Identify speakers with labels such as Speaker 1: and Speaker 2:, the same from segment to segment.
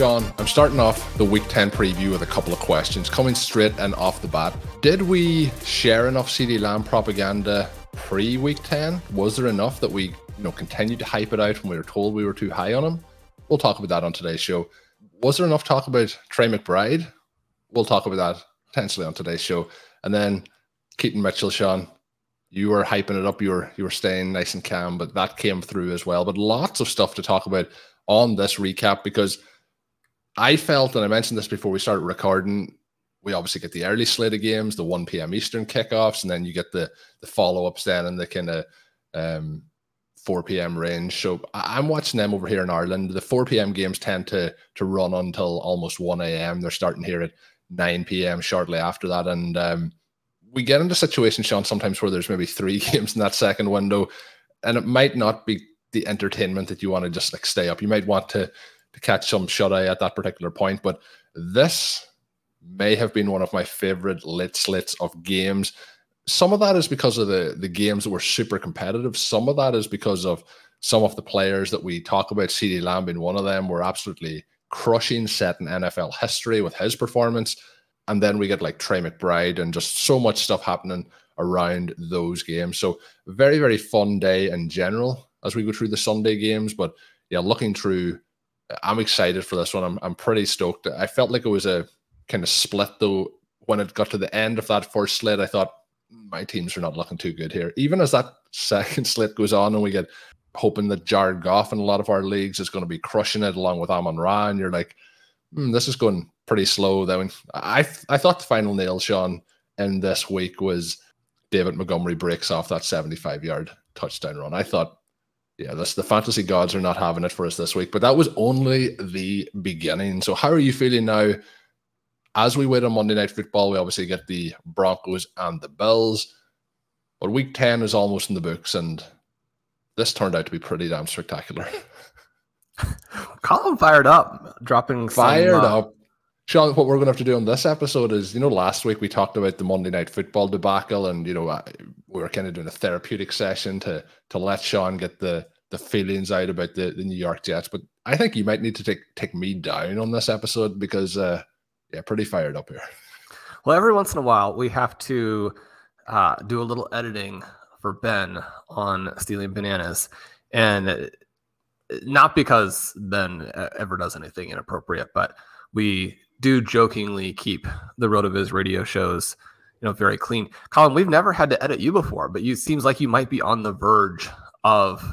Speaker 1: Shawn, I'm starting off the Week 10 preview with a couple of questions coming straight and off the bat. Did we share enough CeeDee Lamb propaganda pre Week 10? Was there enough that we, you know, continued to hype it out when we were told we were too high on him? We'll talk about that on today's show. Was there enough talk about Trey McBride? We'll talk about that potentially on today's show. And then Keaton Mitchell, Shawn, you were hyping it up. You were you were staying nice and calm, but that came through as well. But lots of stuff to talk about on this recap because I felt, and I mentioned this before we started recording, we obviously get the early slate of games, the 1 p.m. Eastern kickoffs, and then you get the the follow ups then in the kind of um, 4 p.m. range. So I'm watching them over here in Ireland. The 4 p.m. games tend to to run until almost 1 a.m. They're starting here at 9 p.m. shortly after that, and um, we get into situations, Shawn, sometimes where there's maybe three games in that second window, and it might not be the entertainment that you want to just like stay up. You might want to to catch some shut eye at that particular point, but this may have been one of my favorite lit slits of games. Some of that is because of the the games that were super competitive. Some of that is because of some of the players that we talk about. CeeDee Lamb being one of them, were absolutely crushing, set in NFL history with his performance. And then we get like Trey McBride and just so much stuff happening around those games. So very very fun day in general as we go through the Sunday games. But yeah, looking through, I'm excited for this one. I'm I'm pretty stoked. I felt like it was a kind of split though when it got to the end of that first slate. I thought my teams are not looking too good here. Even as that second slate goes on, and we get hoping that Jared Goff in a lot of our leagues is going to be crushing it along with Amon Ra, and you're like, hmm, this is going pretty slow. Then I I thought the final nail, Shawn, in this week was David Montgomery breaks off that 75 yard touchdown run. I thought, yeah, this the fantasy gods are not having it for us this week, but that was only the beginning. So how are you feeling now? As we wait on Monday Night Football, we obviously get the Broncos and the Bills. But week 10 is almost in the books, and this turned out to be pretty damn spectacular.
Speaker 2: Colm fired up, dropping some,
Speaker 1: Fired
Speaker 2: uh,
Speaker 1: up. Shawn, what we're going to have to do on this episode is, you know, last week we talked about the Monday Night Football debacle, and you know, we were kind of doing a therapeutic session to to let Shawn get the the feelings out about the, the New York Jets. But I think you might need to take take me down on this episode because, uh, yeah, pretty fired up here.
Speaker 2: Well, every once in a while, we have to uh, do a little editing for Ben on stealing bananas, and uh, not because Ben uh, ever does anything inappropriate, but we do jokingly keep the Rotoviz radio shows, you know, very clean. Colm, we've never had to edit you before, but you seems like you might be on the verge of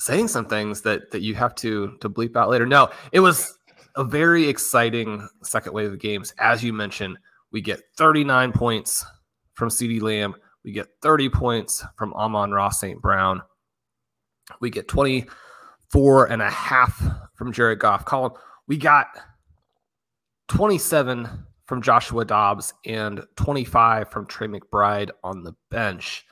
Speaker 2: saying some things that that you have to to bleep out later. No, it was a very exciting second wave of games. As you mentioned, we get 39 points from CeeDee Lamb. We get 30 points from Amon-Ra St. Brown. We get 24 and a half from Jared Goff. Colm, we got 27 from Joshua Dobbs and 25 from Trey McBride on the bench.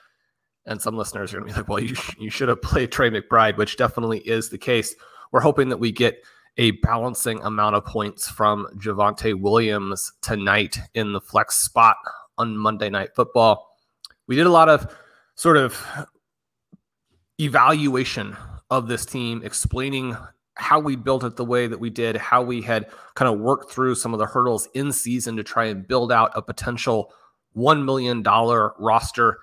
Speaker 2: And some listeners are going to be like, well, you, sh- you should have played Trey McBride, which definitely is the case. We're hoping that we get a balancing amount of points from Javonte Williams tonight in the flex spot on Monday Night Football. We did a lot of sort of evaluation of this team, explaining how we built it the way that we did, how we had kind of worked through some of the hurdles in season to try and build out a potential $1 million roster.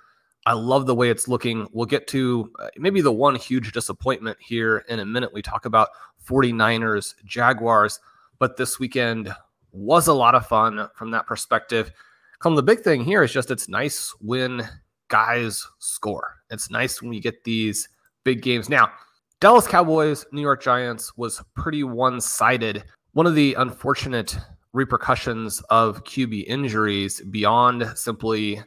Speaker 2: I love the way it's looking. We'll get to uh, maybe the one huge disappointment here in a minute. We talk about 49ers, Jaguars, but this weekend was a lot of fun from that perspective. Come the big thing here is just it's nice when guys score. It's nice when we get these big games. Now, Dallas Cowboys, New York Giants was pretty one sided. One of the unfortunate repercussions of QB injuries beyond simply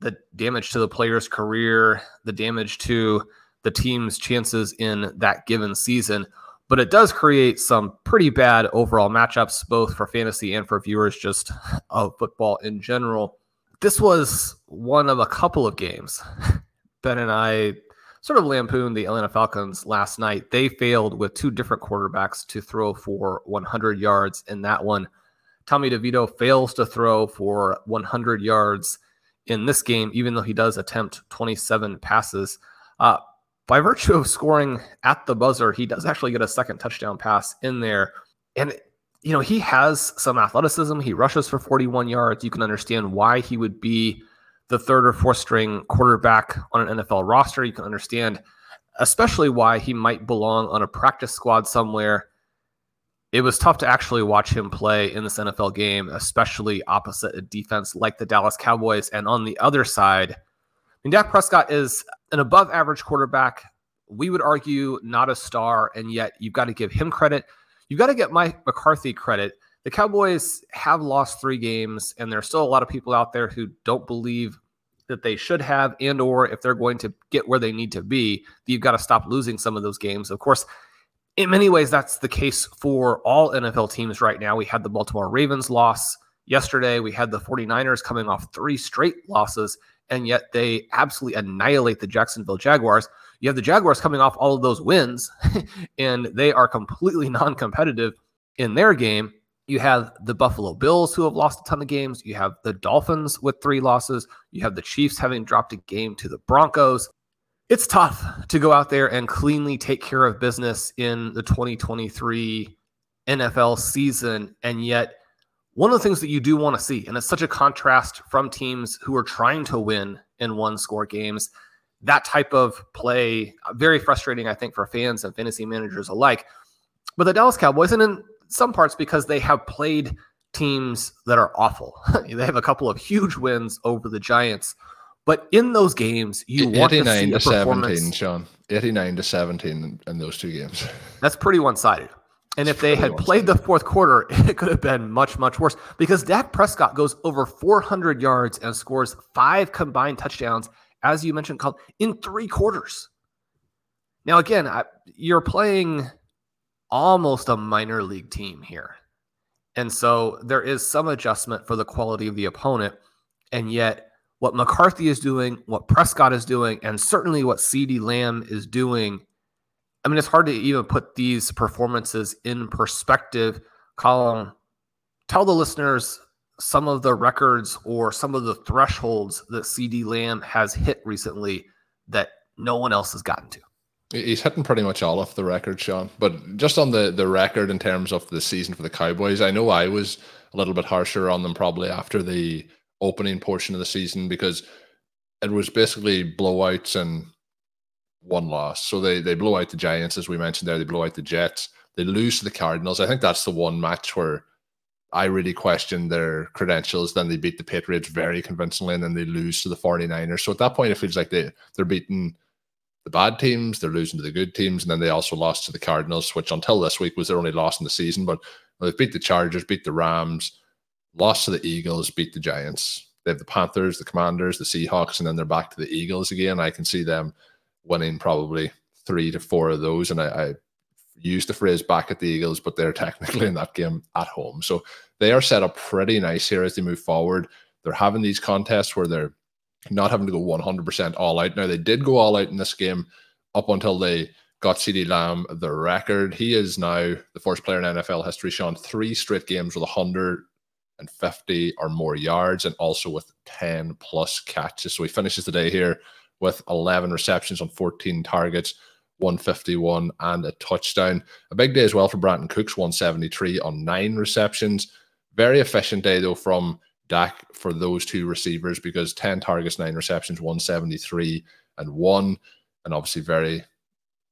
Speaker 2: the damage to the player's career, the damage to the team's chances in that given season. But it does create some pretty bad overall matchups, both for fantasy and for viewers just of football in general. This was one of a couple of games Ben and I sort of lampooned the Atlanta Falcons last night. They failed with two different quarterbacks to throw for 100 yards in that one. Tommy DeVito fails to throw for 100 yards in this game, even though he does attempt 27 passes. Uh, by virtue of scoring at the buzzer, he does actually get a second touchdown pass in there. And, you know, he has some athleticism. He rushes for 41 yards. You can understand why he would be the third or fourth string quarterback on an NFL roster. You can understand, especially why he might belong on a practice squad somewhere. It was tough to actually watch him play in this NFL game, especially opposite a defense like the Dallas Cowboys. And on the other side, I mean, Dak Prescott is an above average quarterback. We would argue not a star, and yet you've got to give him credit. You've got to get Mike McCarthy credit the Cowboys have lost three games, and there's still a lot of people out there who don't believe that they should have, and or if they're going to get where they need to be, you've got to stop losing some of those games. Of course, in many ways, that's the case for all NFL teams right now. We had the Baltimore Ravens loss yesterday. We had the 49ers coming off three straight losses, and yet they absolutely annihilate the Jacksonville Jaguars. You have the Jaguars coming off all of those wins, and they are completely non competitive in their game. You have the Buffalo Bills who have lost a ton of games. You have the Dolphins with three losses. You have the Chiefs having dropped a game to the Broncos. It's tough to go out there and cleanly take care of business in the 2023 NFL season. And yet, one of the things that you do want to see, and it's such a contrast from teams who are trying to win in one score games, that type of play, very frustrating, I think, for fans and fantasy managers alike. But the Dallas Cowboys, and in some parts because they have played teams that are awful. they have a couple of huge wins over the Giants. But in those games, you want to see to
Speaker 1: 17, Shawn. 89 to 17 in those two games.
Speaker 2: That's pretty one-sided. And if they had played the fourth quarter, it could have been much, much worse because Dak Prescott goes over 400 yards and scores five combined touchdowns, as you mentioned, called in three quarters. Now, again, I, you're playing almost a minor league team here. And so there is some adjustment for the quality of the opponent. And yet, what McCarthy is doing, what Prescott is doing, and certainly what CeeDee Lamb is doing, I mean, it's hard to even put these performances in perspective. Colm, tell the listeners some of the records or some of the thresholds that CeeDee Lamb has hit recently that no one else has gotten to.
Speaker 1: He's hitting pretty much all off the record, Shawn. But just on the the record in terms of the season for the Cowboys, I know I was a little bit harsher on them probably after the opening portion of the season because it was basically blowouts and one loss. So they they blow out the Giants as we mentioned there. They blow out the Jets. They lose to the Cardinals. I think that's the one match where I really question their credentials. Then they beat the Patriots very convincingly, and then they lose to the 49ers. So at that point, it feels like they they're beating the bad teams, they're losing to the good teams, and then they also lost to the Cardinals, which until this week was their only loss in the season. But they've beat the Chargers, beat the Rams, lost to the Eagles, beat the Giants. They have the Panthers, the Commanders, the Seahawks, and then they're back to the Eagles again. I can see them winning probably three to four of those. And I, I use the phrase back at the Eagles, but they're technically in that game at home. So they are set up pretty nice here as they move forward. They're having these contests where they're not having to go 100% all out. Now, they did go all out in this game up until they got CeeDee Lamb the record. He is now the first player in NFL history, Shawn, three straight games with 150 or more yards and also with 10 plus catches. So he finishes the day here with 11 receptions on 14 targets, 151 and a touchdown. A big day as well for Brandin Cooks, 173 on nine receptions. Very efficient day though from Dak for those two receivers because 10 targets, nine receptions, 173 and one. And obviously very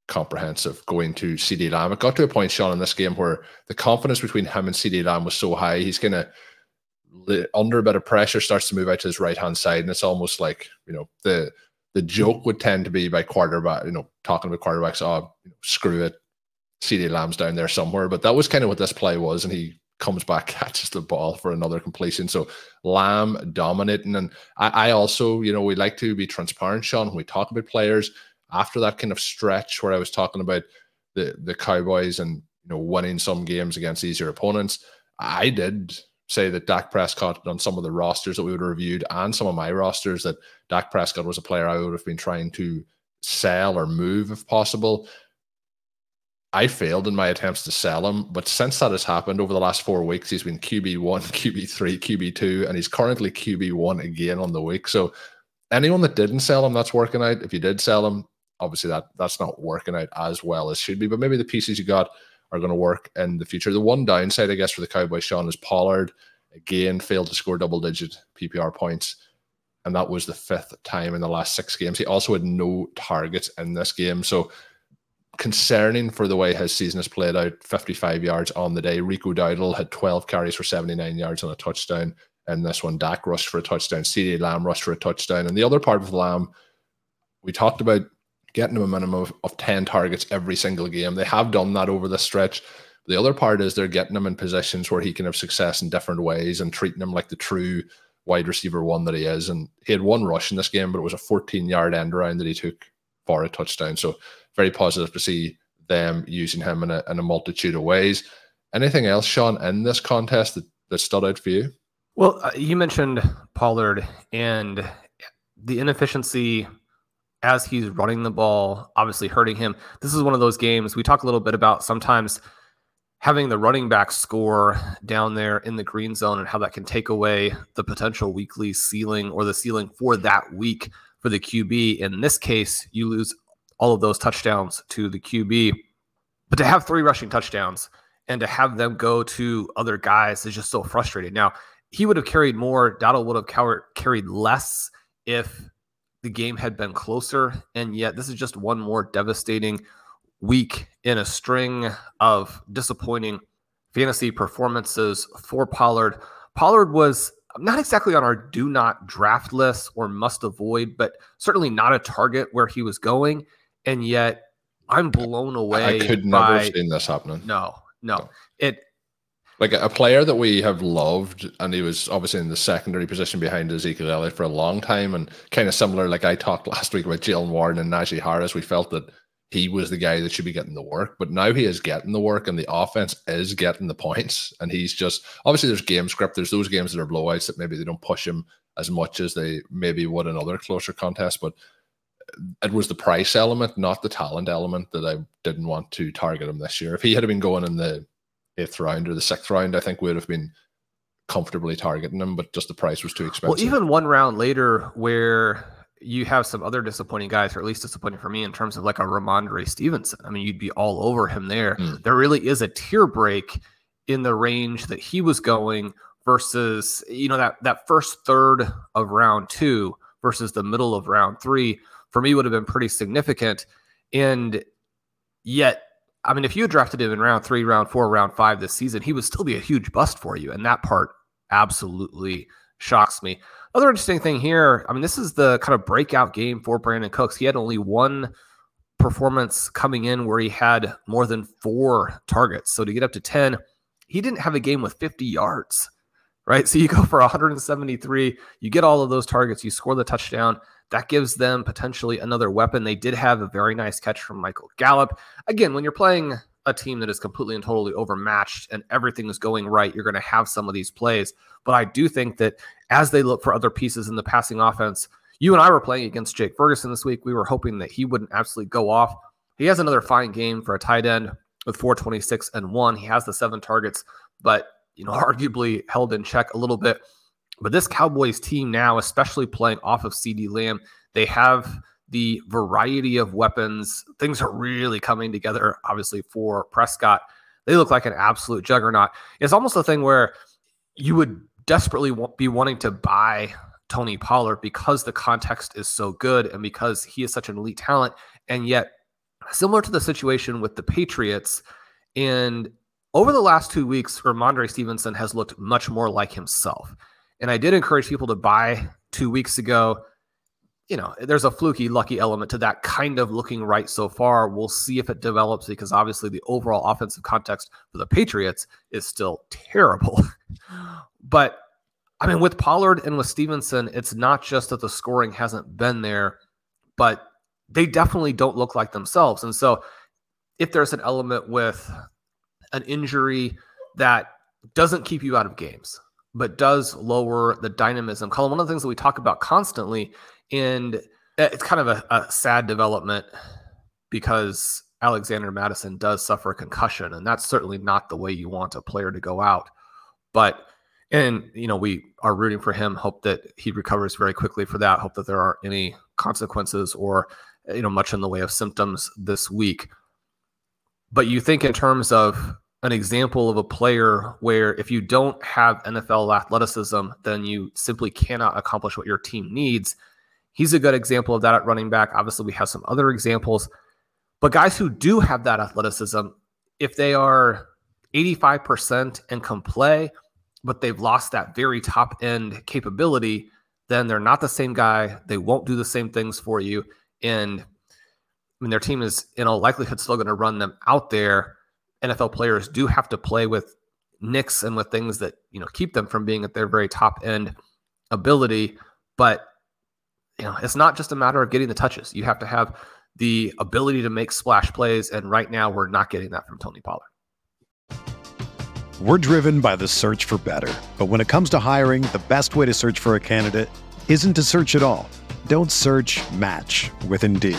Speaker 1: comprehensive going to CeeDee Lamb. It got to a point, Shawn, in this game where the confidence between him and CeeDee Lamb was so high. He's going to, under a bit of pressure, starts to move out to his right hand side. And it's almost like, you know, the the joke would tend to be by quarterback, you know, talking about quarterbacks, oh, screw it. CeeDee Lamb's down there somewhere. But that was kind of what this play was. And he comes back, catches the ball for another completion. So Lamb dominating. And I, I also, you know, we like to be transparent, Shawn, when we talk about players after that kind of stretch where I was talking about the the Cowboys and you know winning some games against easier opponents. I did say that Dak Prescott on some of the rosters that we would have reviewed and some of my rosters that Dak Prescott was a player I would have been trying to sell or move if possible. I failed in my attempts to sell him, but since that has happened over the last four weeks, he's been QB1, QB3, QB2, and he's currently QB1 again on the week. So, anyone that didn't sell him, that's working out. If you did sell him, obviously that that's not working out as well as should be. But maybe the pieces you got are going to work in the future. The one downside, I guess, for the Cowboys, Shawn, is Pollard again failed to score double digit PPR points. And that was the fifth time in the last six games. He also had no targets in this game. So concerning for the way his season has played out 55 yards on the day. Rico Dowdle had 12 carries for 79 yards on a touchdown. And this one, Dak rushed for a touchdown. CeeDee Lamb rushed for a touchdown. And the other part of Lamb, we talked about getting him a minimum of, of 10 targets every single game. They have done that over the stretch. The other part is they're getting him in positions where he can have success in different ways and treating him like the true wide receiver one that he is. And he had one rush in this game, but it was a 14 yard end around that he took for a touchdown. So very positive to see them using him in a, in a multitude of ways. Anything else, Shawn, in this contest that, that stood out for you?
Speaker 2: Well, uh, you mentioned Pollard and the inefficiency as he's running the ball, obviously hurting him. This is one of those games we talk a little bit about sometimes having the running back score down there in the green zone and how that can take away the potential weekly ceiling or the ceiling for that week for the QB. In this case, you lose all of those touchdowns to the QB. But to have three rushing touchdowns and to have them go to other guys is just so frustrating. Now, he would have carried more, Dowdle would have carried less if the game had been closer. And yet, this is just one more devastating week in a string of disappointing fantasy performances for Pollard. Pollard was not exactly on our do not draft list or must avoid, but certainly not a target where he was going. And yet, I'm blown away.
Speaker 1: I could never by, have seen this happening.
Speaker 2: No, no. It
Speaker 1: like a player that we have loved, and he was obviously in the secondary position behind Ezekiel Elliott for a long time, and kind of similar. Like I talked last week about Jaylen Warren and Najee Harris, we felt that he was the guy that should be getting the work, but now he is getting the work, and the offense is getting the points, and he's just obviously there's game script. There's those games that are blowouts that maybe they don't push him as much as they maybe would in other closer contests, but it was the price element, not the talent element, that I didn't want to target him this year. If he had been going in the eighth round or the sixth round, I think we would have been comfortably targeting him, but just the price was too expensive.
Speaker 2: Well, even one round later, where you have some other disappointing guys, or at least disappointing for me in terms of like a Rhamondre Stevenson. I mean, you'd be all over him there. Mm. There really is a tier break in the range that he was going versus you know that that first third of round two versus the middle of round three for me would have been pretty significant. And yet I mean, if you drafted him in round three, round four, round five this season, he would still be a huge bust for you. And that part absolutely shocks me. Other interesting thing here, I mean, this is the kind of breakout game for Brandin Cooks. He had only one performance coming in where he had more than four targets. So to get up to 10, he didn't have a game with 50 yards, right? So you go for 173, you get all of those targets, you score the touchdown. That gives them potentially another weapon. They did have a very nice catch from Michael Gallup. Again, when you're playing a team that is completely and totally overmatched and everything is going right, you're going to have some of these plays. But I do think that as they look for other pieces in the passing offense, you and I were playing against Jake Ferguson this week. We were hoping that he wouldn't absolutely go off he has another fine game for a tight end with 426 and one. He has the seven targets, but you know, arguably held in check a little bit. But this Cowboys team now, especially playing off of CeeDee Lamb, they have the variety of weapons. Things are really coming together, obviously, for Prescott. They look like an absolute juggernaut. It's almost a thing where you would desperately be wanting to buy Tony Pollard because the context is so good and because he is such an elite talent. And yet, similar to the situation with the Patriots, and over the last two weeks, Rhamondre Stevenson has looked much more like himself. And I did encourage people to buy two weeks ago. You know, there's a fluky, lucky element to that kind of looking right so far. We'll see if it develops because obviously the overall offensive context for the Patriots is still terrible. but I mean, with Pollard and with Stevenson, it's not just that the scoring hasn't been there, but they definitely don't look like themselves. And so, if there's an element with an injury that doesn't keep you out of games, but does lower the dynamism, Colm, one of the things that we talk about constantly, and eh, it's kind of a, a sad development because Alexander Mattison does suffer a concussion, and that's certainly not the way you want a player to go out. But and you know we are rooting for him hope that he recovers very quickly for that hope that there aren't any consequences or you know much in the way of symptoms this week but you think in terms of an example of a player where if you don't have NFL athleticism then you simply cannot accomplish what your team needs he's a good example of that at running back obviously we have some other examples but guys who do have that athleticism if they are 85% and can play but they've lost that very top end capability, then they're not the same guy. They won't do the same things for you. And I mean, their team is in all likelihood still going to run them out there. NFL players do have to play with nicks and with things that, you know, keep them from being at their very top end ability. But, you know, it's not just a matter of getting the touches. You have to have the ability to make splash plays. And right now, we're not getting that from Tony Pollard.
Speaker 3: We're driven by the search for better. But when it comes to hiring, the best way to search for a candidate isn't to search at all. Don't search match with Indeed.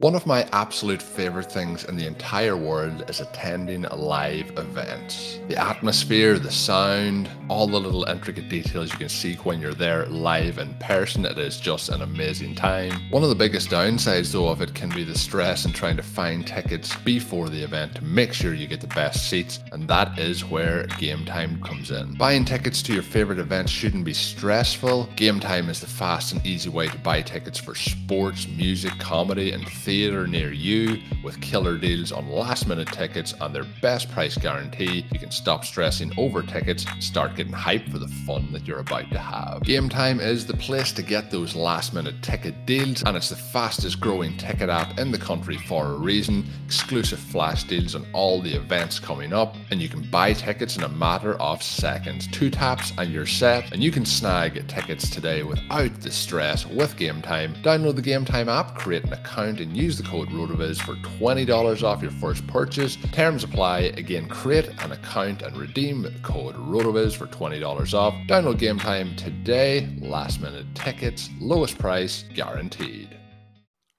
Speaker 1: One of my absolute favorite things in the entire world is attending live events. The atmosphere, the sound, all the little intricate details you can see when you're there live in person, it is just an amazing time. One of the biggest downsides though of it can be the stress in trying to find tickets before the event to make sure you get the best seats, and that is where game time comes in. Buying tickets to your favorite events shouldn't be stressful. Game time is the fast and easy way to buy tickets for sports, music, comedy, and theatre theatre near you with killer deals on last minute tickets and their best price guarantee. You can stop stressing over tickets and start getting hyped for the fun that you're about to have. Game Time is the place to get those last minute ticket deals, and it's the fastest growing ticket app in the country for a reason. Exclusive flash deals on all the events coming up, and you can buy tickets in a matter of seconds. Two taps and you're set, and you can snag tickets today without the stress with Game Time. Download the Game Time app, create an account, and use the code ROTOVIZ for $20 off your first purchase. Terms apply. Again, create an account and redeem code ROTOVIZ for $20 off. Download game time today. Last minute tickets, lowest price guaranteed.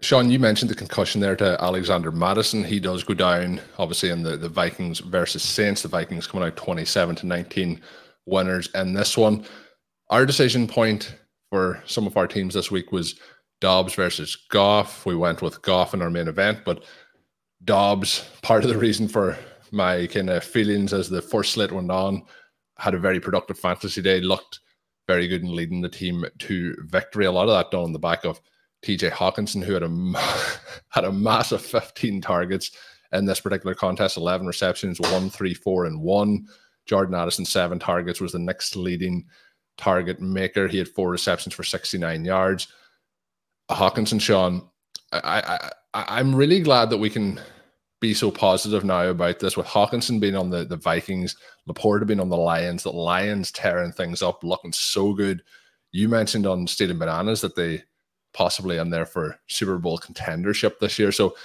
Speaker 1: Shawn, you mentioned the concussion there to Alexander Mattison. He does go down, obviously, in the, the Vikings versus Saints. The Vikings coming out 27 to 19 winners in this one. Our decision point for some of our teams this week was Dobbs versus Goff. We went with Goff in our main event, but Dobbs, part of the reason for my kind of feelings as the first slate went on, had a very productive fantasy day, looked very good in leading the team to victory. A lot of that done on the back of TJ Hockenson, who had a had a massive 15 targets in this particular contest, 11 receptions, one, three, four, and one. Jordan Addison, seven targets, was the next leading target maker. He had four receptions for 69 yards. Uh, Hockenson, Shawn, I, I, I'm really glad that we can be so positive now about this with Hockenson being on the, the Vikings, LaPorta being on the Lions, the Lions tearing things up, looking so good. You mentioned on Stealing Bananas that they possibly in there for Super Bowl contendership this year. So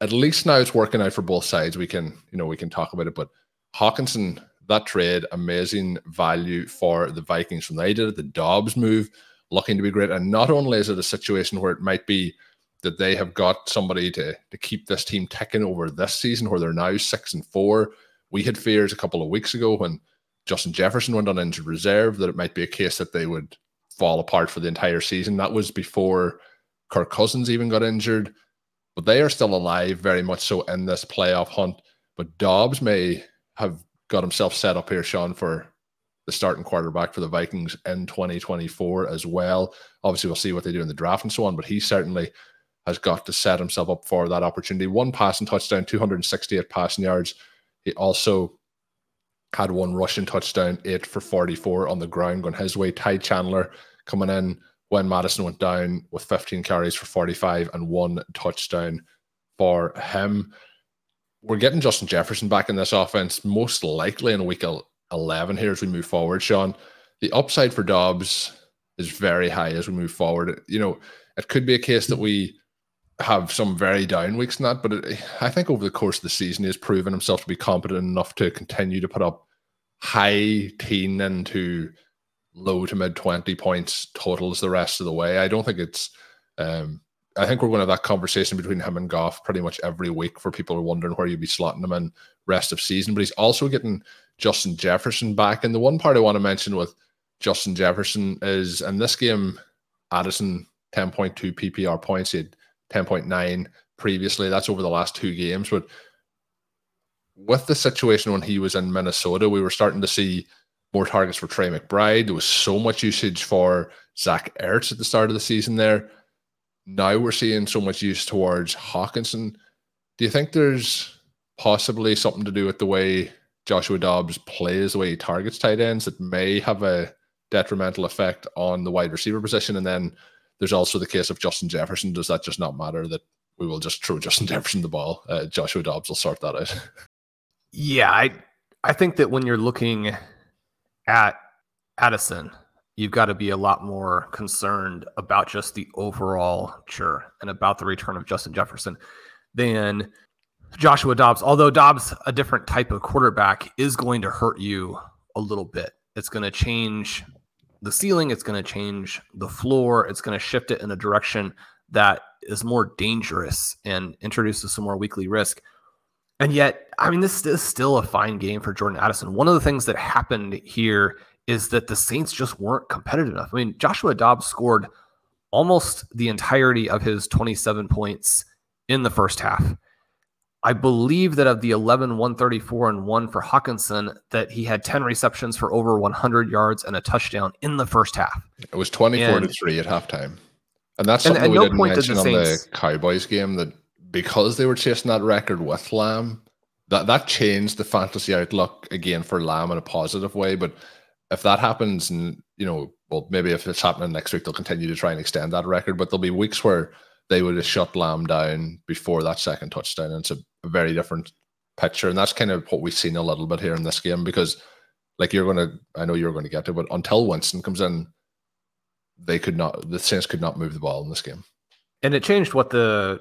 Speaker 1: at least now it's working out for both sides. We can, you know, we can talk about it. But Hockenson, that trade, amazing value for the Vikings from they did it. The Dobbs move, looking to be great. And not only is it a situation where it might be that they have got somebody to to keep this team ticking over this season, where they're now six and four. We had fears a couple of weeks ago when Justin Jefferson went on injured reserve that it might be a case that they would fall apart for the entire season. That was before Kirk Cousins even got injured, but they are still alive, very much so in this playoff hunt. But Dobbs may have got himself set up here, Shawn, for the starting quarterback for the Vikings in 2024 as well. Obviously, we'll see what they do in the draft and so on, but he certainly has got to set himself up for that opportunity. One passing touchdown, 268 passing yards. He also had one rushing touchdown, eight for 44 on the ground going his way. Ty Chandler coming in when Mattison went down with 15 carries for 45 and one touchdown for him. We're getting Justin Jefferson back in this offense, most likely in a week 11 here as we move forward, Shawn. The upside for Dobbs is very high as we move forward. You know, it could be a case that we have some very down weeks in that, but it, I think over the course of the season, he's proven himself to be competent enough to continue to put up high teen into low to mid 20 points totals the rest of the way. I don't think it's, um, I think we're going to have that conversation between him and Goff pretty much every week for people who are wondering where you'd be slotting him in rest of season. But he's also getting Justin Jefferson back. And the one part I want to mention with Justin Jefferson is in this game, Addison 10.2 PPR points. He had 10.9 previously. That's over the last two games. But with the situation when he was in Minnesota, we were starting to see more targets for Trey McBride. There was so much usage for Zach Ertz at the start of the season there. Now we're seeing so much use towards Hockenson. Do you think there's possibly something to do with the way Joshua Dobbs plays, the way he targets tight ends that may have a detrimental effect on the wide receiver position? And then there's also the case of Justin Jefferson. Does that just not matter that we will just throw Justin Jefferson the ball? Uh, Joshua Dobbs will sort that out.
Speaker 2: Yeah, I I think that when you're looking at Addison, you've got to be a lot more concerned about just the overall sure and about the return of Justin Jefferson than Joshua Dobbs. Although Dobbs, a different type of quarterback, is going to hurt you a little bit. It's going to change the ceiling, it's going to change the floor, it's going to shift it in a direction that is more dangerous and introduces some more weekly risk. And yet, I mean, this is still a fine game for Jordan Addison. One of the things that happened here is that the Saints just weren't competitive enough. I mean, Joshua Dobbs scored almost the entirety of his 27 points in the first half. I believe that of the 11, 134 and one for Hockenson, that he had 10 receptions for over 100 yards and a touchdown in the first half.
Speaker 1: It was 24 and, to 3 at halftime. And that's something and, and we no didn't mention the on Saints, the Cowboys game that because they were chasing that record with Lamb, that, that changed the fantasy outlook again for Lamb in a positive way. But if that happens, and you know, well, maybe if it's happening next week, they'll continue to try and extend that record. But there'll be weeks where they would have shut Lamb down before that second touchdown. And it's a, a very different picture. And that's kind of what we've seen a little bit here in this game because, like, you're going to, I know you're going to get to, but until Winston comes in, they could not, the Saints could not move the ball in this game.
Speaker 2: And it changed what the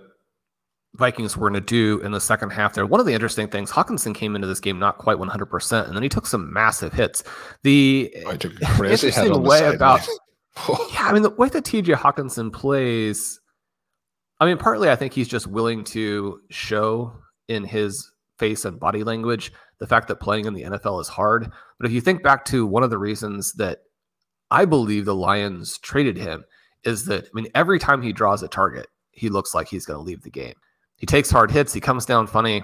Speaker 2: Vikings were going to do in the second half there. One of the interesting things, Hockenson came into this game not quite 100%, and then he took some massive hits. The oh, interesting way about, yeah, I mean, the way that TJ Hockenson plays, I mean, partly I think he's just willing to show in his face and body language the fact that playing in the NFL is hard. But if you think back to one of the reasons that I believe the Lions traded him, is that, I mean, every time he draws a target, he looks like he's going to leave the game. He takes hard hits. He comes down funny.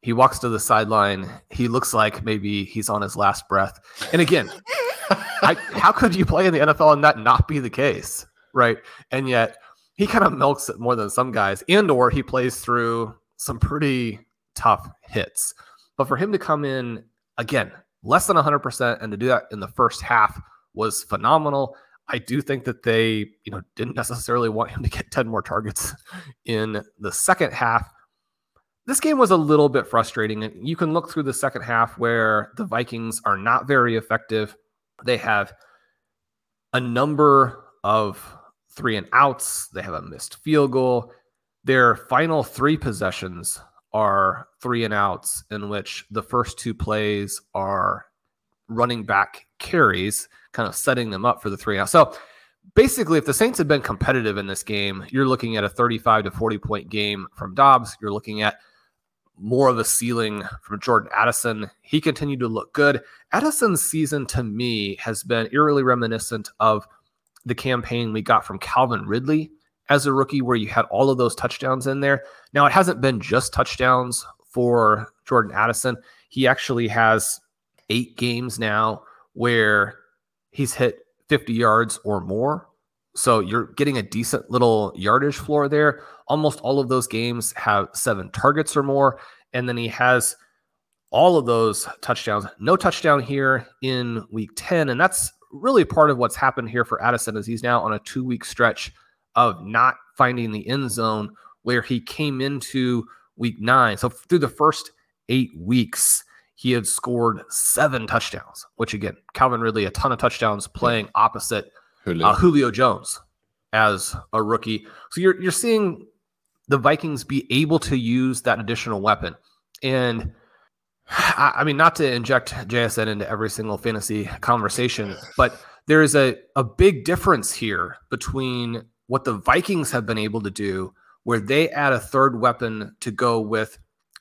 Speaker 2: He walks to the sideline. He looks like maybe he's on his last breath. And again, I, how could you play in the NFL and that not be the case, right? And yet he kind of milks it more than some guys, and or he plays through some pretty tough hits. But for him to come in again less than 100% and to do that in the first half was phenomenal. I do think that they, you know, didn't necessarily want him to get 10 more targets in the second half. This game was a little bit frustrating. And you can look through the second half where the Vikings are not very effective. They have a number of three and outs, they have a missed field goal. Their final three possessions are three and outs, in which the first two plays are running back carries, kind of setting them up for the three and out. So basically, if the Saints had been competitive in this game, you're looking at a 35 to 40 point game from Dobbs. You're looking at more of a ceiling from Jordan Addison. He continued to look good. Addison's season to me has been eerily reminiscent of the campaign we got from Calvin Ridley as a rookie, where you had all of those touchdowns in there. Now, it hasn't been just touchdowns for Jordan Addison. He actually has eight games now where he's hit 50 yards or more. So you're getting a decent little yardage floor there. Almost all of those games have seven targets or more. And then he has all of those touchdowns. No touchdown here in week 10. And that's really part of what's happened here for Addison is he's now on a two week stretch of not finding the end zone where he came into week nine. So through the first eight weeks, he had scored seven touchdowns, which again, Calvin Ridley, a ton of touchdowns playing opposite Julio, uh, Julio Jones as a rookie. So you're you're seeing the Vikings be able to use that additional weapon. And I, I mean, not to inject JSN into every single fantasy conversation, but there is a, a big difference here between what the Vikings have been able to do, where they add a third weapon to go with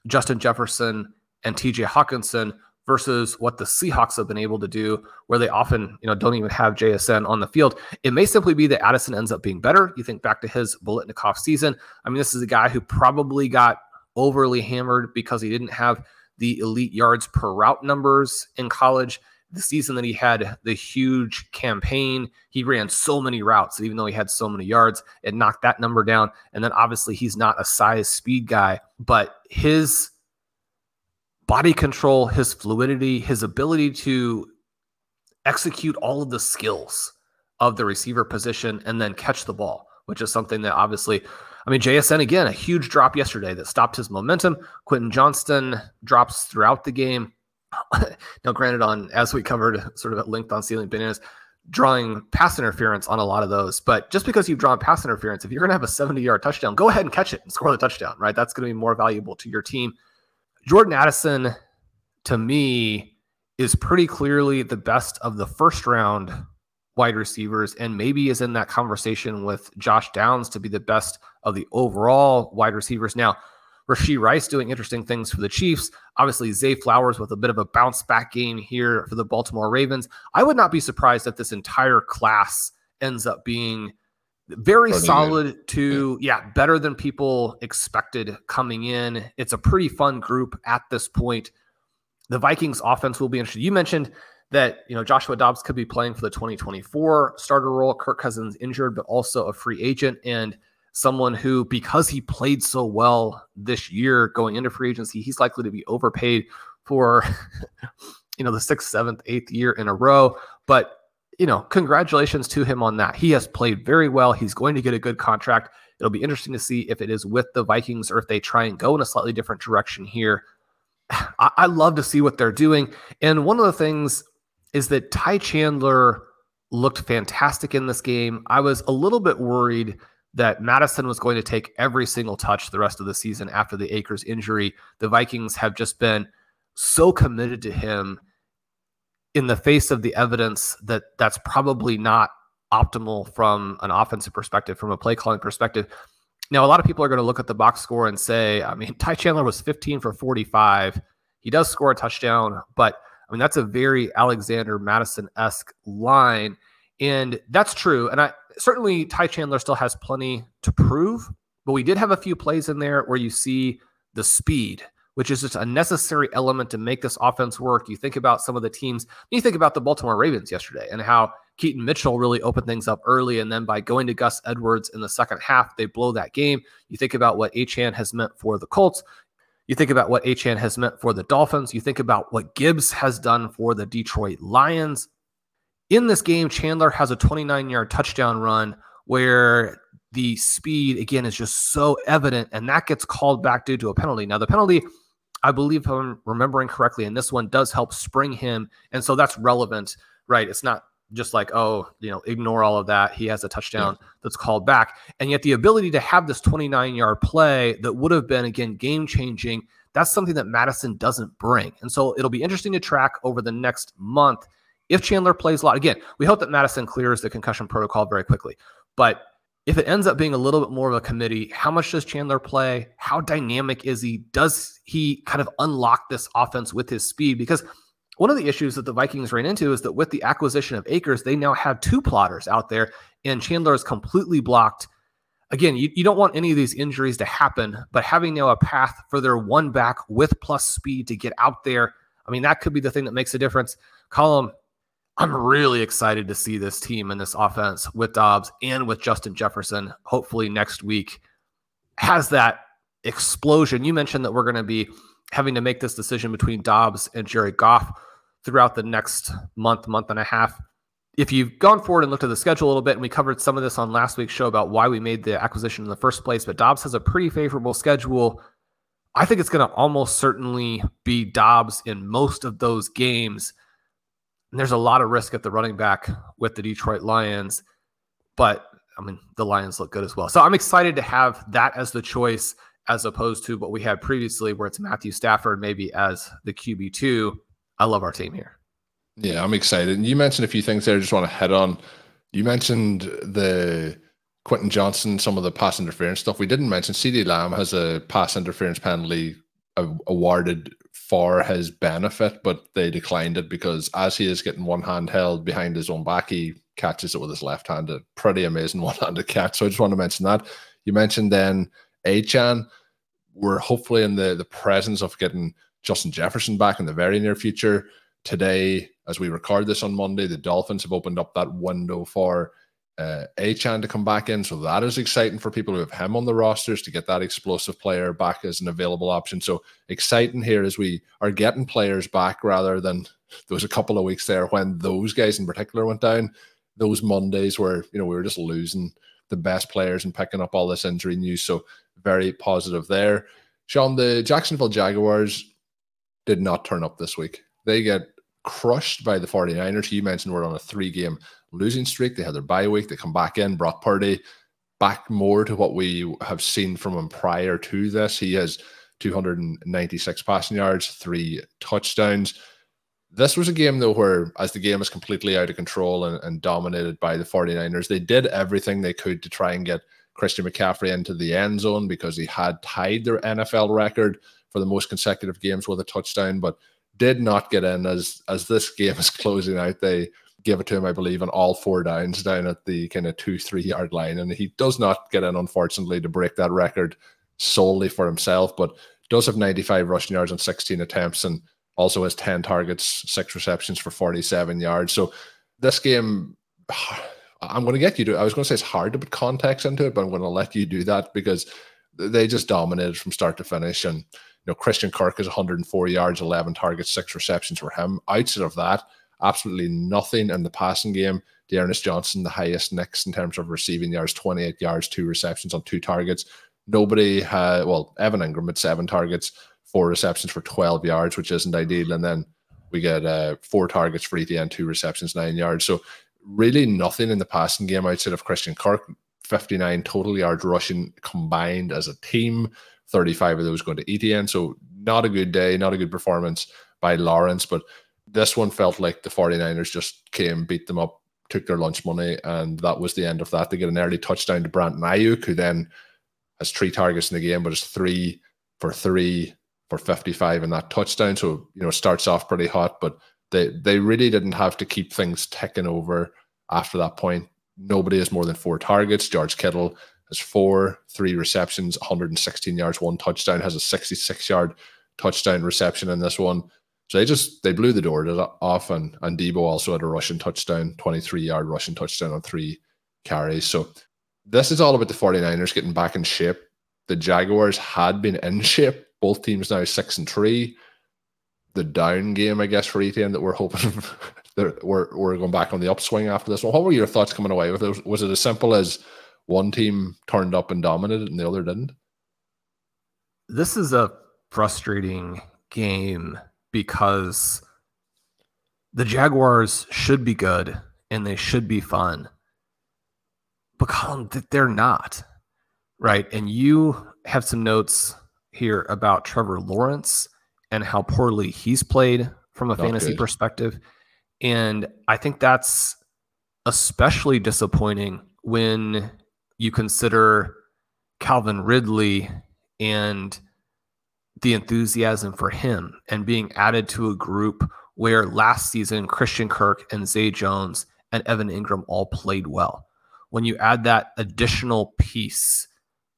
Speaker 2: Justin Jefferson and TJ Hockenson versus what the Seahawks have been able to do, where they often, you know, don't even have JSN on the field. It may simply be that Addison ends up being better. You think back to his Biletnikoff season. I mean, this is a guy who probably got overly hammered because he didn't have the elite yards per route numbers in college. The season that he had the huge campaign, he ran so many routes even though he had so many yards, it knocked that number down. And then obviously he's not a size speed guy, but his body control, his fluidity, his ability to execute all of the skills of the receiver position and then catch the ball, which is something that obviously, I mean, JSN again, a huge drop yesterday that stopped his momentum. Quentin Johnston drops throughout the game. now, granted, on as we covered sort of at length on Stealing Bananas, drawing pass interference on a lot of those. But just because you've drawn pass interference, if you're going to have a 70 yard touchdown, go ahead and catch it and score the touchdown, right? That's going to be more valuable to your team Jordan Addison, to me, is pretty clearly the best of the first round wide receivers and maybe is in that conversation with Josh Downs to be the best of the overall wide receivers. Now, Rashee Rice doing interesting things for the Chiefs. Obviously, Zay Flowers with a bit of a bounce back game here for the Baltimore Ravens. I would not be surprised if this entire class ends up being very solid to yeah. better than people expected coming in. It's a pretty fun group at this point. The vikings offense will be interesting. You mentioned that you know joshua dobbs could be playing for the 2024 starter role. Kirk cousins injured but also a free agent. And someone who because he played so well this year going into free agency he's likely to be overpaid for you know the sixth seventh eighth year in a row but you know, congratulations to him on that. He has played very well. He's going to get a good contract. It'll be interesting to see if it is with the Vikings or if they try and go in a slightly different direction here. I, I love to see what they're doing. And one of the things is that Ty Chandler looked fantastic in this game. I was a little bit worried that Mattison was going to take every single touch the rest of the season after the Akers injury. The Vikings have just been so committed to him in the face of the evidence that that's probably not optimal from an offensive perspective, from a play calling perspective. Now, a lot of people are going to look at the box score and say, I mean, Ty Chandler was 15 for 45. He does score a touchdown, but I mean, that's a very Alexander Mattison esque line. And that's true. And I certainly, Ty Chandler still has plenty to prove but we did have a few plays in there where you see the speed, which is just a necessary element to make this offense work. You think about some of the teams, you think about the Baltimore Ravens yesterday and how Keaton Mitchell really opened things up early. And then by going to Gus Edwards in the second half, they blow that game. You think about what Achane has meant for the Colts. You think about what Achane has meant for the Dolphins. You think about what Gibbs has done for the Detroit Lions. In this game, Chandler has a 29 yard touchdown run where the speed, again, is just so evident, and that gets called back due to a penalty. Now, the penalty, I believe I'm remembering correctly, and this one does help spring him. And so that's relevant, right? It's not just like, oh, you know, ignore all of that. He has a touchdown yeah. that's called back. And yet the ability to have this 29 yard play that would have been, again, game changing, that's something that Mattison doesn't bring. And so it'll be interesting to track over the next month if Chandler plays a lot. Again, we hope that Mattison clears the concussion protocol very quickly. But if it ends up being a little bit more of a committee, how much does Chandler play? How dynamic is he? Does he kind of unlock this offense with his speed? Because one of the issues that the Vikings ran into is that with the acquisition of Akers, they now have two plotters out there, and Chandler is completely blocked. Again, you, you don't want any of these injuries to happen, but having now a path for their one back with plus speed to get out there, I mean, that could be the thing that makes a difference. Colm, I'm really excited to see this team and this offense with Dobbs and with Justin Jefferson. Hopefully, next week has that explosion. You mentioned that we're going to be having to make this decision between Dobbs and Jared Goff throughout the next month, month and a half. If you've gone forward and looked at the schedule a little bit, and we covered some of this on last week's show about why we made the acquisition in the first place, but Dobbs has a pretty favorable schedule. I think it's going to almost certainly be Dobbs in most of those games. And there's a lot of risk at the running back with the Detroit Lions, but I mean, the Lions look good as well. So I'm excited to have that as the choice as opposed to what we had previously, where it's Matthew Stafford maybe as the QB2. I love our team here.
Speaker 1: Yeah, I'm excited. And you mentioned a few things there I just want to head on. You mentioned the Quentin Johnston, some of the pass interference stuff. We didn't mention CeeDee Lamb has a pass interference penalty awarded for his benefit, but they declined it because as he is getting one hand held behind his own back, he catches it with his left hand. A pretty amazing one handed catch. So I just want to mention that. You mentioned then Achane. We're hopefully in the, the presence of getting Justin Jefferson back in the very near future. Today, as we record this on Monday, the Dolphins have opened up that window for uh, Achane to come back in. So that is exciting for people who have him on the rosters to get that explosive player back as an available option. So exciting here as we are getting players back rather than there was a couple of weeks there when those guys in particular went down. Those Mondays where you know we were just losing the best players and picking up all this injury news. So very positive there. Shawn, the Jacksonville Jaguars did not turn up this week. They get crushed by the 49ers. You mentioned we're on a three game losing streak. They had their bye week. They come back in. Brock Purdy back more to what we have seen from him prior to this. He has 296 passing yards, three touchdowns. This was a game, though, where as the game is completely out of control and, and dominated by the 49ers, they did everything they could to try and get Christian McCaffrey into the end zone because he had tied their NFL record for the most consecutive games with a touchdown, but did not get in as as this game is closing out. They give it to him, I believe, on all four downs down at the kind of two, three yard line. And he does not get in, unfortunately, to break that record solely for himself, but does have 95 rushing yards on 16 attempts and also has 10 targets, six receptions for 47 yards. So this game, I'm going to get you to, I was going to say it's hard to put context into it, but I'm going to let you do that because they just dominated from start to finish. And, you know, Christian Kirk is 104 yards, 11 targets, six receptions for him. Outside of that, absolutely nothing in the passing game. D'Ernest Johnson, the highest next in terms of receiving yards, 28 yards, two receptions on two targets. Nobody had, well, Evan Engram had seven targets, four receptions for 12 yards, which isn't ideal. And then we get uh, four targets for Etienne, two receptions, nine yards. So really nothing in the passing game outside of Christian Kirk. 59 total yards rushing combined as a team, 35 of those going to Etienne. So not a good day, not a good performance by Lawrence, but this one felt like the 49ers just came, beat them up, took their lunch money, and that was the end of that. They get an early touchdown to Brandon Aiyuk, who then has three targets in the game, but it's three for three for 55 in that touchdown. So, you know, starts off pretty hot, but they, they really didn't have to keep things ticking over after that point. Nobody has more than four targets. George Kittle has four, three receptions, 116 yards, one touchdown, has a 66 yard touchdown reception in this one. So they just they blew the door off, and and Deebo also had a rushing touchdown, 23 yard rushing touchdown on three carries. So this is all about the 49ers getting back in shape. The Jaguars had been in shape. Both teams now six and three. The down game, I guess, for Etienne that we're hoping that we're, we're going back on the upswing after this one. What were your thoughts coming away with it? Was it as simple as one team turned up and dominated and the other didn't?
Speaker 2: This is a frustrating game because the Jaguars should be good and they should be fun. But Colm, they're not. Right. And you have some notes here about Trevor Lawrence and how poorly he's played from a not fantasy good. perspective. And I think that's especially disappointing when you consider Calvin Ridley and the enthusiasm for him and being added to a group where last season Christian Kirk and Zay Jones and Evan Engram all played well. When you add that additional piece,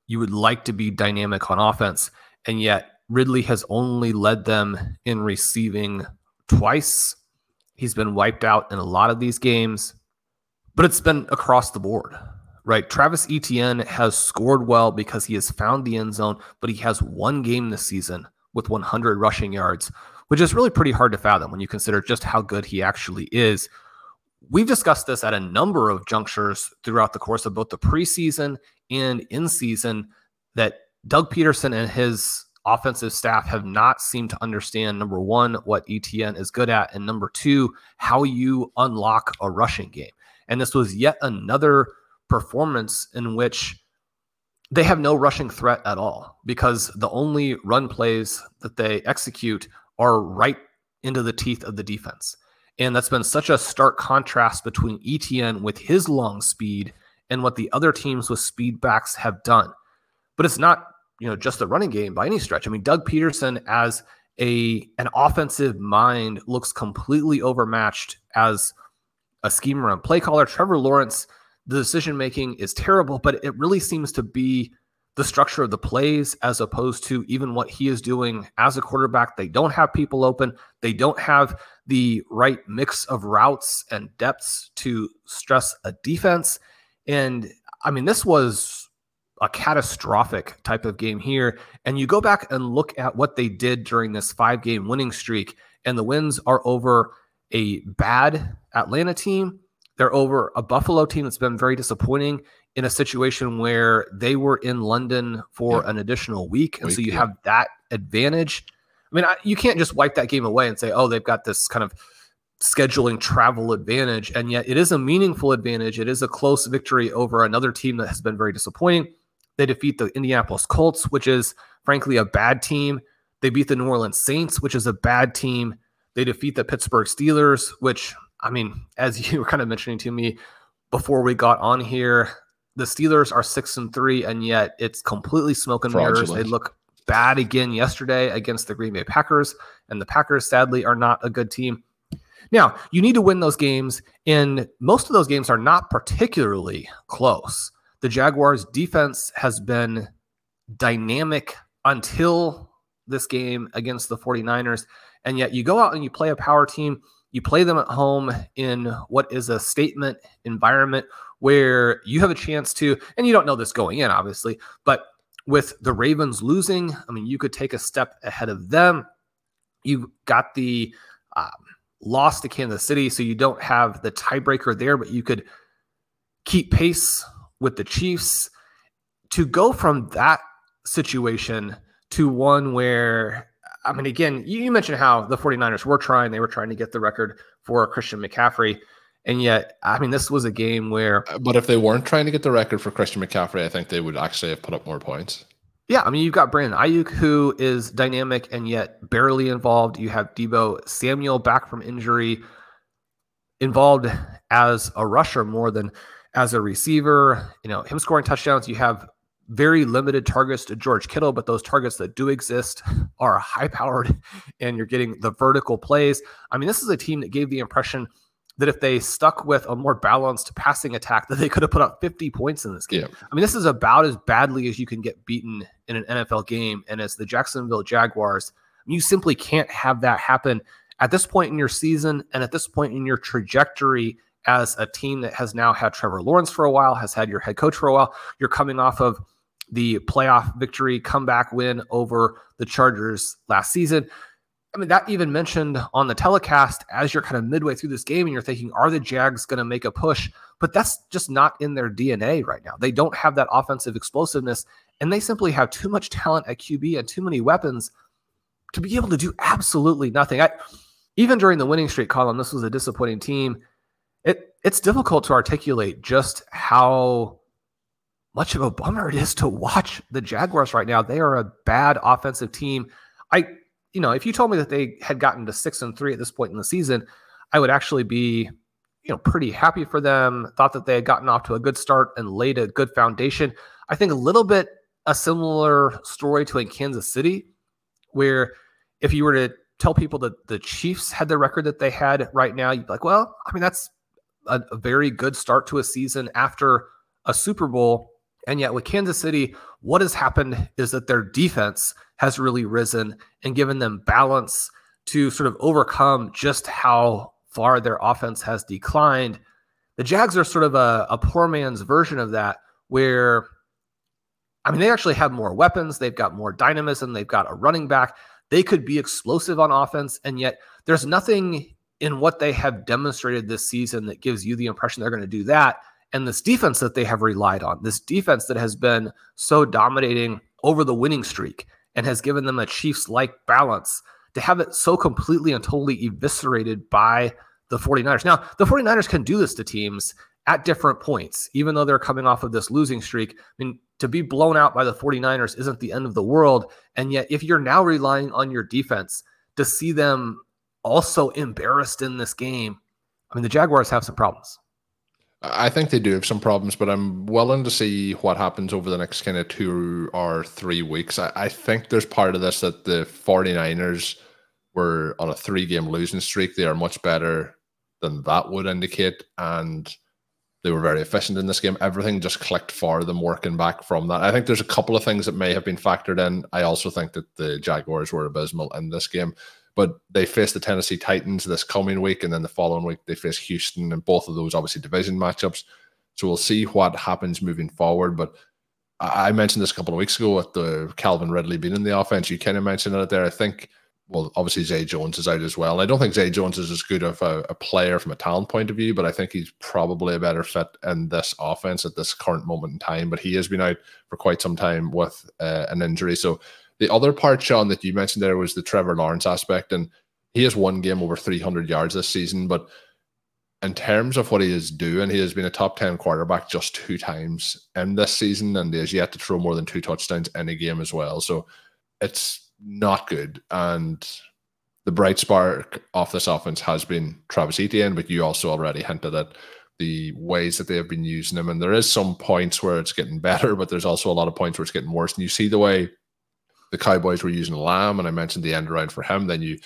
Speaker 2: you would like to be dynamic on offense. And yet Ridley has only led them in receiving twice. He's been wiped out in a lot of these games, but it's been across the board right? Travis Etienne has scored well because he has found the end zone, but he has one game this season with 100 rushing yards, which is really pretty hard to fathom when you consider just how good he actually is. We've discussed this at a number of junctures throughout the course of both the preseason and in season that Doug Pederson and his offensive staff have not seemed to understand number one, what Etienne is good at, and number two, how you unlock a rushing game. And this was yet another performance in which they have no rushing threat at all because the only run plays that they execute are right into the teeth of the defense. And that's been such a stark contrast between Etienne with his long speed and what the other teams with speed backs have done. But it's not, you know, just the running game by any stretch. I mean, Doug Pederson as a an offensive mind looks completely overmatched as a schemer and play caller. Trevor Lawrence the decision making is terrible, but it really seems to be the structure of the plays as opposed to even what he is doing as a quarterback. They don't have people open, they don't have the right mix of routes and depths to stress a defense. And I mean, this was a catastrophic type of game here. And you go back and look at what they did during this five game winning streak, and the wins are over a bad Atlanta team they're over a Buffalo team that's been very disappointing in a situation where they were in London for yeah. an additional week. And week, so you yeah. have that advantage. I mean, I, you can't just wipe that game away and say, oh, they've got this kind of scheduling travel advantage. And yet it is a meaningful advantage. It is a close victory over another team that has been very disappointing. They defeat the Indianapolis Colts, which is frankly a bad team. They beat the New Orleans Saints, which is a bad team. They defeat the Pittsburgh Steelers, which I mean, as you were kind of mentioning to me before we got on here, the Steelers are six and three, and yet it's completely smoke and mirrors. They look bad again yesterday against the Green Bay Packers, and the Packers sadly are not a good team. Now, you need to win those games, and most of those games are not particularly close. The Jaguars' defense has been dynamic until this game against the 49ers, and yet you go out and you play a power team you play them at home in what is a statement environment where you have a chance to, and you don't know this going in, obviously, but with the Ravens losing, I mean, you could take a step ahead of them. You got the um, loss to Kansas City, so you don't have the tiebreaker there, but you could keep pace with the Chiefs. To go from that situation to one where I mean, again, you, mentioned how the 49ers were trying, they were trying to get the record for Christian McCaffrey. And yet, I mean, this was a game where.
Speaker 1: Uh, but if they weren't trying to get the record for Christian McCaffrey, I think they would actually have put up more points.
Speaker 2: Yeah, I mean, you've got Brandon Aiyuk, who is dynamic and yet barely involved. You have Deebo Samuel back from injury, involved as a rusher more than as a receiver. You know, him scoring touchdowns. You have very limited targets to George Kittle, but those targets that do exist are high powered and you're getting the vertical plays. I mean, this is a team that gave the impression that if they stuck with a more balanced passing attack, that they could have put up 50 points in this game. Yeah. I mean, this is about as badly as you can get beaten in an NFL game. And as the Jacksonville Jaguars, you simply can't have that happen at this point in your season and at this point in your trajectory as a team that has now had Trevor Lawrence for a while, has had your head coach for a while. You're coming off of the playoff victory, comeback win over the Chargers last season. I mean, that even mentioned on the telecast as you're kind of midway through this game and you're thinking, are the Jags going to make a push? But that's just not in their DNA right now. They don't have that offensive explosiveness, and they simply have too much talent at QB and too many weapons to be able to do absolutely nothing. I, even during the winning streak Colm, this was a disappointing team. It it's difficult to articulate just how much of a bummer it is to watch the Jaguars right now. They are a bad offensive team. I you know, if you told me that they had gotten to six and three at this point in the season, I would actually be, you know, pretty happy for them. Thought that they had gotten off to a good start and laid a good foundation. I think a little bit a similar story to in Kansas City, where if you were to tell people that the Chiefs had the record that they had right now, you'd be like, well, I mean, that's a, a very good start to a season after a Super Bowl. And yet with Kansas City, what has happened is that their defense has really risen and given them balance to sort of overcome just how far their offense has declined. The Jags are sort of a, a poor man's version of that, where I mean, they actually have more weapons, they've got more dynamism, they've got a running back. They could be explosive on offense, and yet there's nothing in what they have demonstrated this season that gives you the impression they're going to do that. And this defense that they have relied on, this defense that has been so dominating over the winning streak, and has given them a Chiefs like balance to have it so completely and totally eviscerated by the 49ers. Now, the 49ers can do this to teams at different points, even though they're coming off of this losing streak. I mean, to be blown out by the 49ers isn't the end of the world. And yet, if you're now relying on your defense to see them also embarrassed in this game, I mean, the Jaguars have some problems.
Speaker 1: I think they do have some problems, but I'm willing to see what happens over the next kind of two or three weeks. I, I think there's part of this that the 49ers were on a three game losing streak. They are much better than that would indicate. And they were very efficient in this game. Everything just clicked for them working back from that. I think there's a couple of things that may have been factored in. I also think that the Jaguars were abysmal in this game. But they face the Tennessee Titans this coming week, and then the following week they face Houston, and both of those obviously division matchups. So we'll see what happens moving forward. But I mentioned this a couple of weeks ago with the Calvin Ridley being in the offense. You kind of mentioned it there. I think, well, obviously Zay Jones is out as well. I don't think Zay Jones is as good of a, a, player from a talent point of view, but I think he's probably a better fit in this offense at this current moment in time. But he has been out for quite some time with uh, an injury. So the other part, Shawn, that you mentioned there was the Trevor Lawrence aspect, and he has one game over 300 yards this season. But in terms of what he is doing, he has been a top 10 quarterback just two times in this season, and he has yet to throw more than two touchdowns in a game as well. So it's not good. And the bright spark of this offense has been Travis Etienne, but you also already hinted at the ways that they have been using him. And there is some points where it's getting better, but there's also a lot of points where it's getting worse. And you see the way the Cowboys were using Lamb, and I mentioned the end around for him. Then you,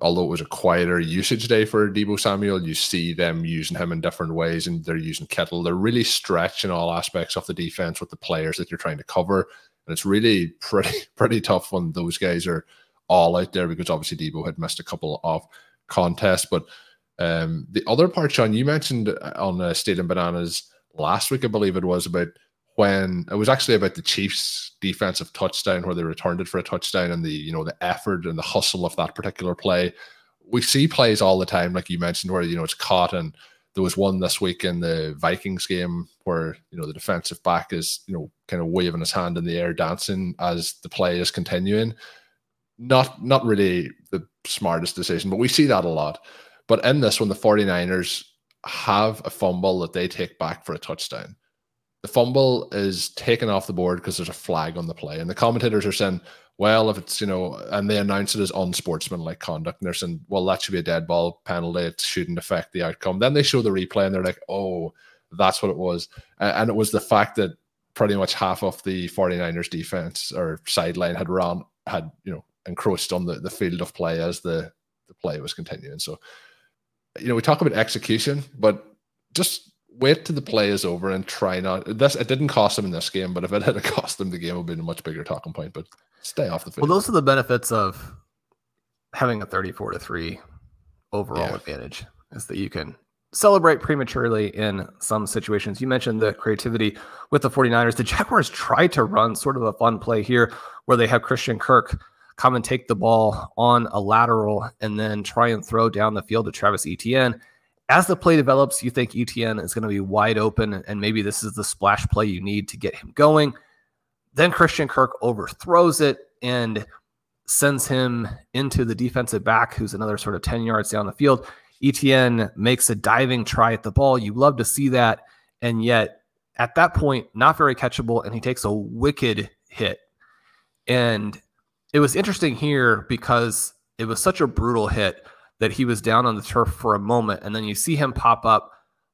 Speaker 1: although it was a quieter usage day for Deebo Samuel, you see them using him in different ways, and they're using Kittle. They're really stretching all aspects of the defense with the players that you're trying to cover, and it's really pretty pretty tough when those guys are all out there because obviously Deebo had missed a couple of contests. But um, the other part, Shawn, you mentioned on uh, Stealing Bananas last week, I believe it was about when it was actually about the Chiefs' defensive touchdown where they returned it for a touchdown and the you know the effort and the hustle of that particular play. We see plays all the time, like you mentioned, where you know it's caught and there was one this week in the Vikings game where you know the defensive back is you know kind of waving his hand in the air, dancing as the play is continuing. Not not really the smartest decision, but we see that a lot. But in this, when the 49ers have a fumble that they take back for a touchdown, the fumble is taken off the board because there's a flag on the play. And the commentators are saying, well, if it's, you know, and they announce it as unsportsmanlike conduct, and they're saying, well, that should be a dead ball penalty. It shouldn't affect the outcome. Then they show the replay and they're like, oh, that's what it was. And it was the fact that pretty much half of the 49ers defense or sideline had run, had, you know, encroached on the, the field of play as the, the play was continuing. So you know, we talk about execution, but just wait till the play is over and try not. This it didn't cost them in this game, but if it had cost them the game, would be a much bigger talking point. But stay off the field.
Speaker 2: Well, those are the benefits of having a 34 to 3 overall
Speaker 1: Yeah.
Speaker 2: advantage is that you can celebrate prematurely in some situations. You mentioned the creativity with the 49ers. The Jaguars tried to run sort of a fun play here where they have Christian Kirk come and take the ball on a lateral and then try and throw down the field to Travis Etienne. As the play develops, you think Etienne is going to be wide open and maybe this is the splash play you need to get him going. Then Christian Kirk overthrows it and sends him into the defensive back, who's another sort of 10 yards down the field. Etienne makes a diving try at the ball. You love to see that. And yet, at that point, not very catchable, and he takes a wicked hit. And it was interesting here because it was such a brutal hit that he was down on the turf for a moment. And then you see him pop up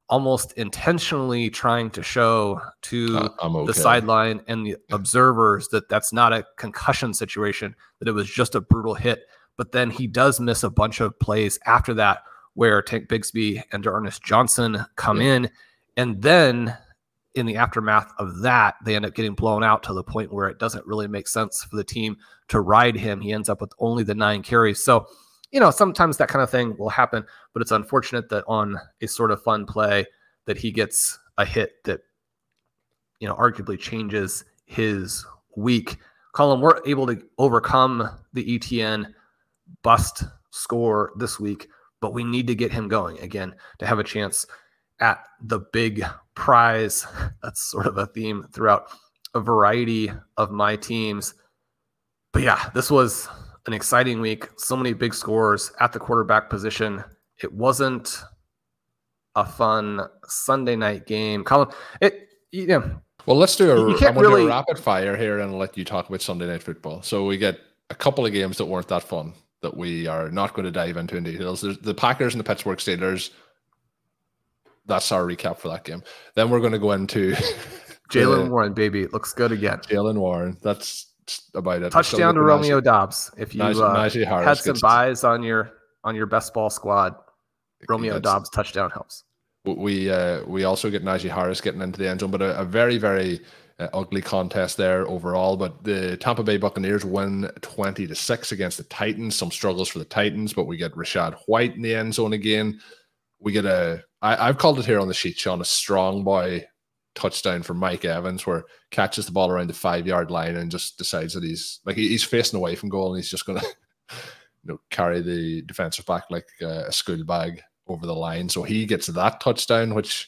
Speaker 2: almost intentionally trying to show to
Speaker 1: Uh, okay.
Speaker 2: the sideline and the observers that that's not a concussion situation, that it was just a brutal hit. But then he does miss a bunch of plays after that where Tank Bigsby and Ernest Johnson come
Speaker 1: Yeah.
Speaker 2: in. And then in the aftermath of that, they end up getting blown out to the point where it doesn't really make sense for the team to ride him. He ends up with only the nine carries. So, you know, sometimes that kind of thing will happen, but it's unfortunate that on a sort of fun play that he gets a hit that, you know, arguably changes his week. Colm, we're able to overcome the Etienne bust score this week, but we need to get him going again to have a chance at the big prize. That's sort of a theme throughout a variety of my teams. But yeah, this was an exciting week. So many big scores at the quarterback position. It wasn't a fun Sunday night game. Colm, it you know,
Speaker 1: Well, let's do a, I'm
Speaker 2: can't
Speaker 1: do
Speaker 2: really-
Speaker 1: a rapid fire here and let you talk about Sunday night football. So we get a couple of games that weren't that fun that we are not going to dive into in details. There's the Packers and the Pittsburgh Steelers. That's our recap for that game. Then we're going to go into
Speaker 2: Jalen Warren, baby, looks good again.
Speaker 1: Jaylen Warren. That's about it.
Speaker 2: Touchdown to Romeo Doubs. If you
Speaker 1: Najee-
Speaker 2: uh,
Speaker 1: Najee Harris
Speaker 2: had some buys on your on your best ball squad, Romeo Doubs touchdown helps.
Speaker 1: we uh, we also get Najee Harris getting into the end zone, but a, a very very uh, ugly contest there overall. But the Tampa Bay Buccaneers win twenty to six against the Titans. Some struggles for the Titans, but we get Rachaad White in the end zone again. We get a I, I've called it here on the sheet, Shawn, a strong boy touchdown for Mike Evans, where catches the ball around the five yard line and just decides that he's like he's facing away from goal and he's just gonna you know carry the defensive back like a school bag over the line. So he gets that touchdown, which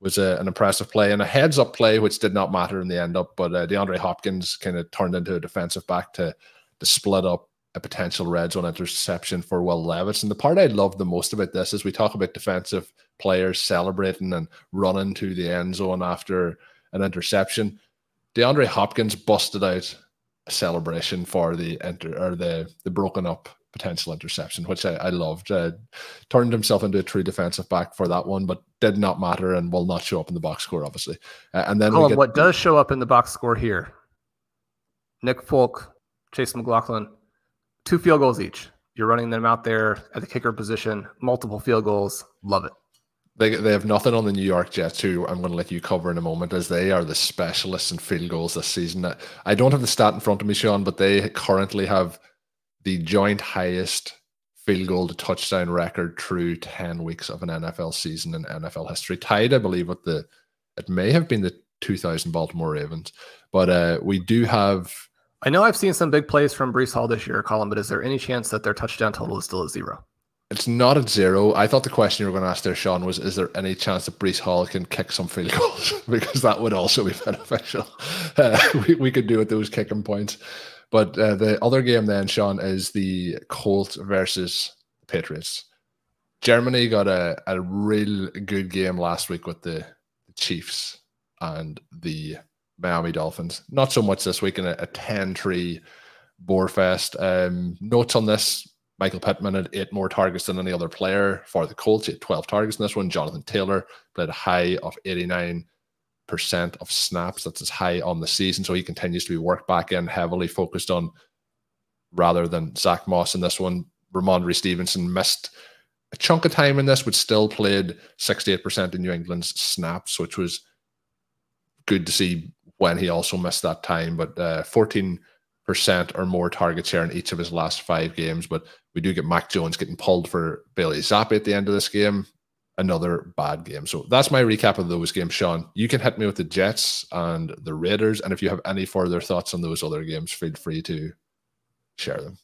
Speaker 1: was a, an impressive play and a heads up play, which did not matter in the end up. But uh, DeAndre Hopkins kind of turned into a defensive back to to split up a potential red zone interception for Will Levis. And the part I love the most about this is we talk about defensive players celebrating and running to the end zone after an interception. DeAndre Hopkins busted out a celebration for the enter or the the broken up potential interception, which I, I loved. Uh, turned himself into a true defensive back for that one, but did not matter and will not show up in the box score, obviously. Uh, and then Colm,
Speaker 2: what does show up in the box score here? Nick Folk, Chase McLaughlin, two field goals each. You're running them out there at the kicker position, multiple field goals. Love it.
Speaker 1: They, they have nothing on the New York Jets, who I'm going to let you cover in a moment, as they are the specialists in field goals this season. I don't have the stat in front of me, Shawn, but they currently have the joint highest field goal to touchdown record through 10 weeks of an NFL season in NFL history. Tied, I believe, with the, it may have been the 2000 Baltimore Ravens. But uh, we do have
Speaker 2: I know I've seen some big plays from Breece Hall this year, Colm, but is there any chance that their touchdown total is still at zero?
Speaker 1: It's not at zero. I thought the question you were going to ask there, Shawn, was: Is there any chance that Breece Hall can kick some field goals? because that would also be beneficial. Uh, we, we could do with those kicking points. But uh, the other game then, Shawn, is the Colts versus Patriots. Germany got a, a real good game last week with the, Chiefs and the Miami Dolphins. Not so much this week in a, a 10-3 Boarfest. Um, notes on this, Michael Pittman had eight more targets than any other player for the Colts. He had 12 targets in this one. Jonathan Taylor played a high of 89% of snaps. That's as high on the season. So he continues to be worked back in, heavily focused on rather than Zack Moss in this one. Rhamondre Stevenson missed a chunk of time in this, but still played 68% in New England's snaps, which was good to see when he also missed that time. But uh, 14% or more target share in each of his last five games. But we do get Mac Jones getting pulled for Bailey Zappe at the end of this game. Another bad game. So that's my recap of those games, Shawn. You can hit me with the Jets and the Raiders. And if you have any further thoughts on those other games, feel free to share them.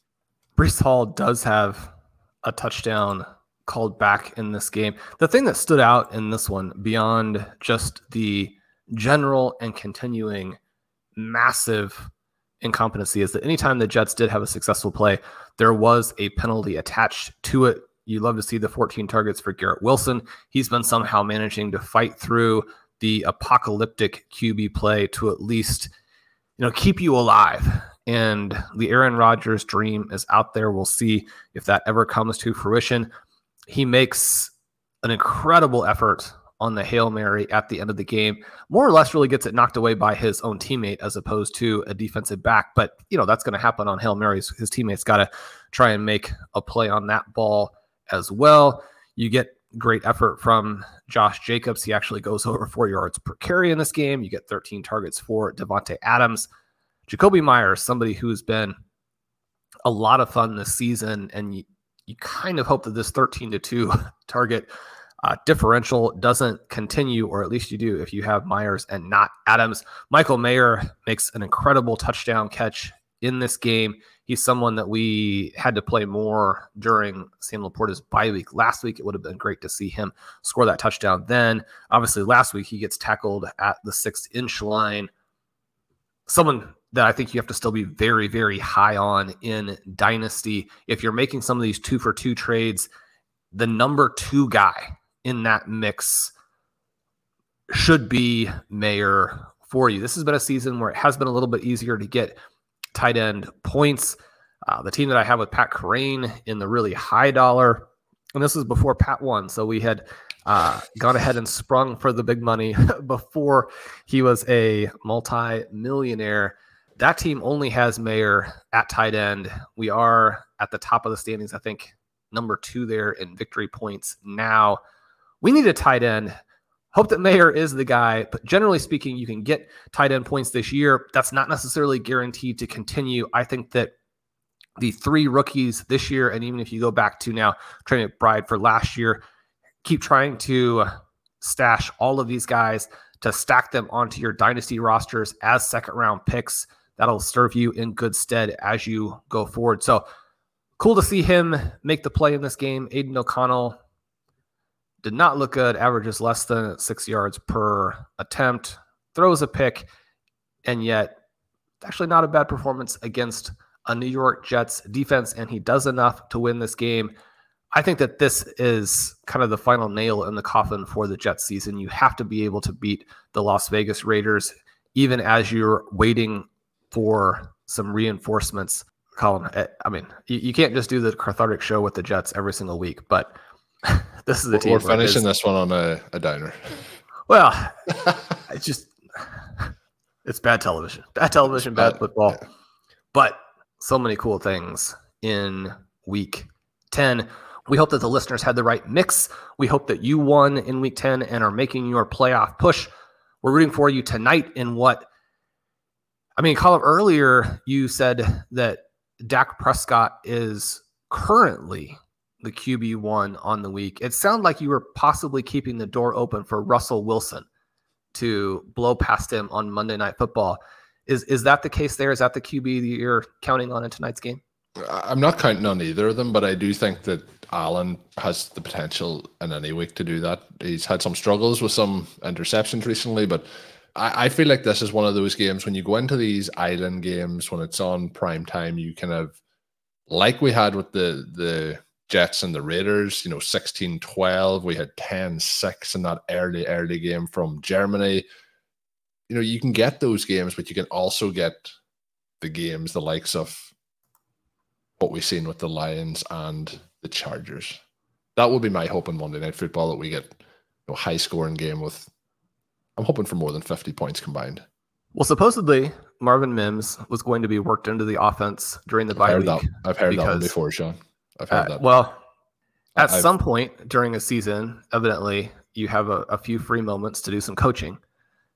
Speaker 2: Breece Hall does have a touchdown called back in this game. The thing that stood out in this one, beyond just the general and continuing massive incompetency, is that anytime the Jets did have a successful play, there was a penalty attached to it. You love to see the 14 targets for Garrett Wilson. He's been somehow managing to fight through the apocalyptic QB play to at least, you know, keep you alive. And the Aaron Rodgers dream is out there. We'll see if that ever comes to fruition. He makes an incredible effort on the Hail Mary at the end of the game, more or less really gets it knocked away by his own teammate as opposed to a defensive back. But, you know, that's going to happen on Hail Marys. His teammates got to try and make a play on that ball as well. You get great effort from Josh Jacobs. He actually goes over four yards per carry in this game. You get 13 targets for Davante Adams. Jakobi Meyers, somebody who's been a lot of fun this season, and you, you kind of hope that this 13 to 2 target uh, differential doesn't continue, or at least you do if you have Meyers and not Adams. Michael Mayer makes an incredible touchdown catch in this game. He's someone that we had to play more during Sam LaPorta's bye week. Last week, it would have been great to see him score that touchdown. Then, obviously, last week, he gets tackled at the six inch line. Someone that I think you have to still be very, very high on in Dynasty. If you're making some of these two for two trades, the number two guy in that mix should be Mayer for you. This has been a season where it has been a little bit easier to get tight end points. Uh, the team that I have with Pat Kerrane in the really high dollar, and this was before Pat won, so we had uh, gone ahead and sprung for the big money before he was a multi-millionaire. That team only has Mayer at tight end. We are at the top of the standings, I think, number two there in victory points now. We need a tight end. Hope that Mayer is the guy, but generally speaking, you can get tight end points this year. That's not necessarily guaranteed to continue. I think that the three rookies this year, and even if you go back to now Trey McBride for last year, keep trying to stash all of these guys to stack them onto your dynasty rosters as second round picks. That'll serve you in good stead as you go forward. So cool to see him make the play in this game. Aidan O'Connell did not look good, averages less than six yards per attempt, throws a pick, and yet actually not a bad performance against a New York Jets defense, and he does enough to win this game. I think that this is kind of the final nail in the coffin for the Jets season. You have to be able to beat the Las Vegas Raiders, even as you're waiting for some reinforcements. Colm, eh, I mean, you, you can't just do the cathartic show with the Jets every single week, but this is the team.
Speaker 1: We're finishing this one on a, a diner.
Speaker 2: Well, it's just it's bad television, bad television, bad, bad football. Yeah. But so many cool things in week 10. We hope that the listeners had the right mix. We hope that you won in week 10 and are making your playoff push. We're rooting for you tonight in what I mean, Colm, earlier you said that Dak Prescott is currently the QB one on the week. It sounded like you were possibly keeping the door open for Russell Wilson to blow past him on Monday Night Football. Is is that the case there? Is that the QB that you're counting on in tonight's game?
Speaker 1: I'm not counting on either of them, but I do think that Allen has the potential in any week to do that. He's had some struggles with some interceptions recently, but I, I feel like this is one of those games when you go into these island games when it's on prime time, you kind of like we had with the the Jets and the Raiders, you know, 16 12. We had 10 6 in that early, early game from Germany. You know, you can get those games, but you can also get the games, the likes of what we've seen with the Lions and the Chargers. That would be my hope in Monday Night Football that we get you know, high scoring game with, I'm hoping for more than 50 points combined.
Speaker 2: Well, supposedly Marvin Mims was going to be worked into the offense during the bye
Speaker 1: I've
Speaker 2: week.
Speaker 1: That. I've heard that one before, Shawn. I've heard uh, that.
Speaker 2: Well, At
Speaker 1: I've-
Speaker 2: some point during a season, evidently, you have a, a few free moments to do some coaching,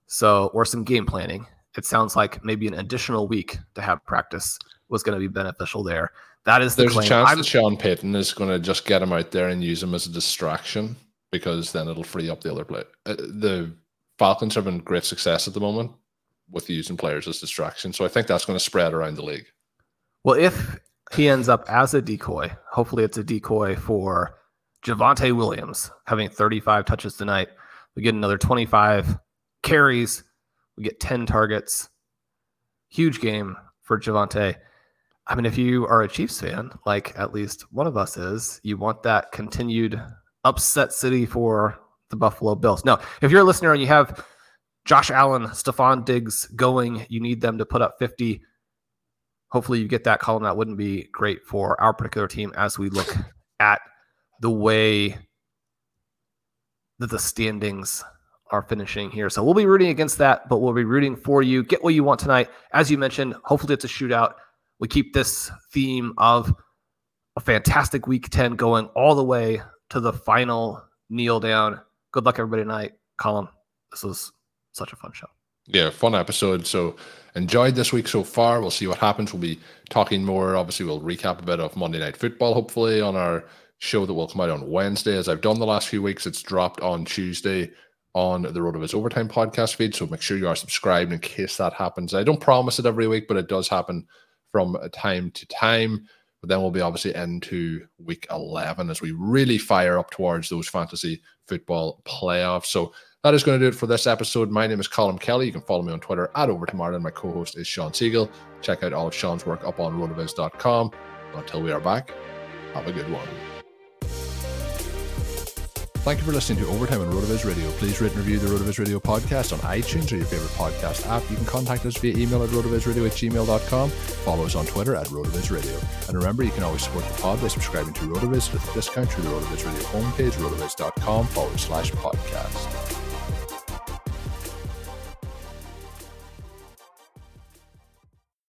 Speaker 2: so or some game planning. It sounds like maybe an additional week to have practice was going to be beneficial there. That is the
Speaker 1: There's a chance
Speaker 2: I'm-
Speaker 1: that Sean Payton is going to just get him out there and use him as a distraction because then it'll free up the other play. Uh, the Falcons have been great success at the moment with using players as distraction, so I think that's going to spread around the league.
Speaker 2: Well, if he ends up as a decoy, hopefully it's a decoy for Javonte Williams having 35 touches tonight. We get another 25 carries. We get 10 targets. Huge game for Javonte. I mean, if you are a Chiefs fan, like at least one of us is, you want that continued upset city for the Buffalo Bills. Now, if you're a listener and you have Josh Allen, Stefon Diggs going, you need them to put up 50 hopefully you get that Colm. That wouldn't be great for our particular team as we look at the way that the standings are finishing here. So we'll be rooting against that, but we'll be rooting for you. Get what you want tonight. As you mentioned, hopefully it's a shootout. We keep this theme of a fantastic week 10 going all the way to the final kneel down. Good luck, everybody, tonight. Colm, this was such a fun show.
Speaker 1: Yeah, fun episode. So enjoyed this week so far. We'll see what happens. We'll be talking more. Obviously, we'll recap a bit of Monday Night Football, hopefully, on our show that will come out on Wednesday. As I've done the last few weeks, it's dropped on Tuesday on the RotoViz Overtime podcast feed. So make sure you are subscribed in case that happens. I don't promise it every week, but it does happen from time to time. But then we'll be obviously into week 11 as we really fire up towards those fantasy football playoffs. So that is going to do it for this episode. My name is Colm Kelly. You can follow me on Twitter at Over Martin. My co host is Shawn Siegele. Check out all of Shawn's work up on rotoviz.com. Until we are back, have a good one. Thank you for listening to Overtime on Rotoviz Radio. Please rate and review the Rotoviz Radio podcast on iTunes or your favorite podcast app. You can contact us via email at rotovizradio at gmail.com. Follow us on Twitter at Rotoviz Radio. And remember, you can always support the pod by subscribing to Rotoviz with a discount through the Rotoviz Radio homepage, rotoviz.com forward slash podcast.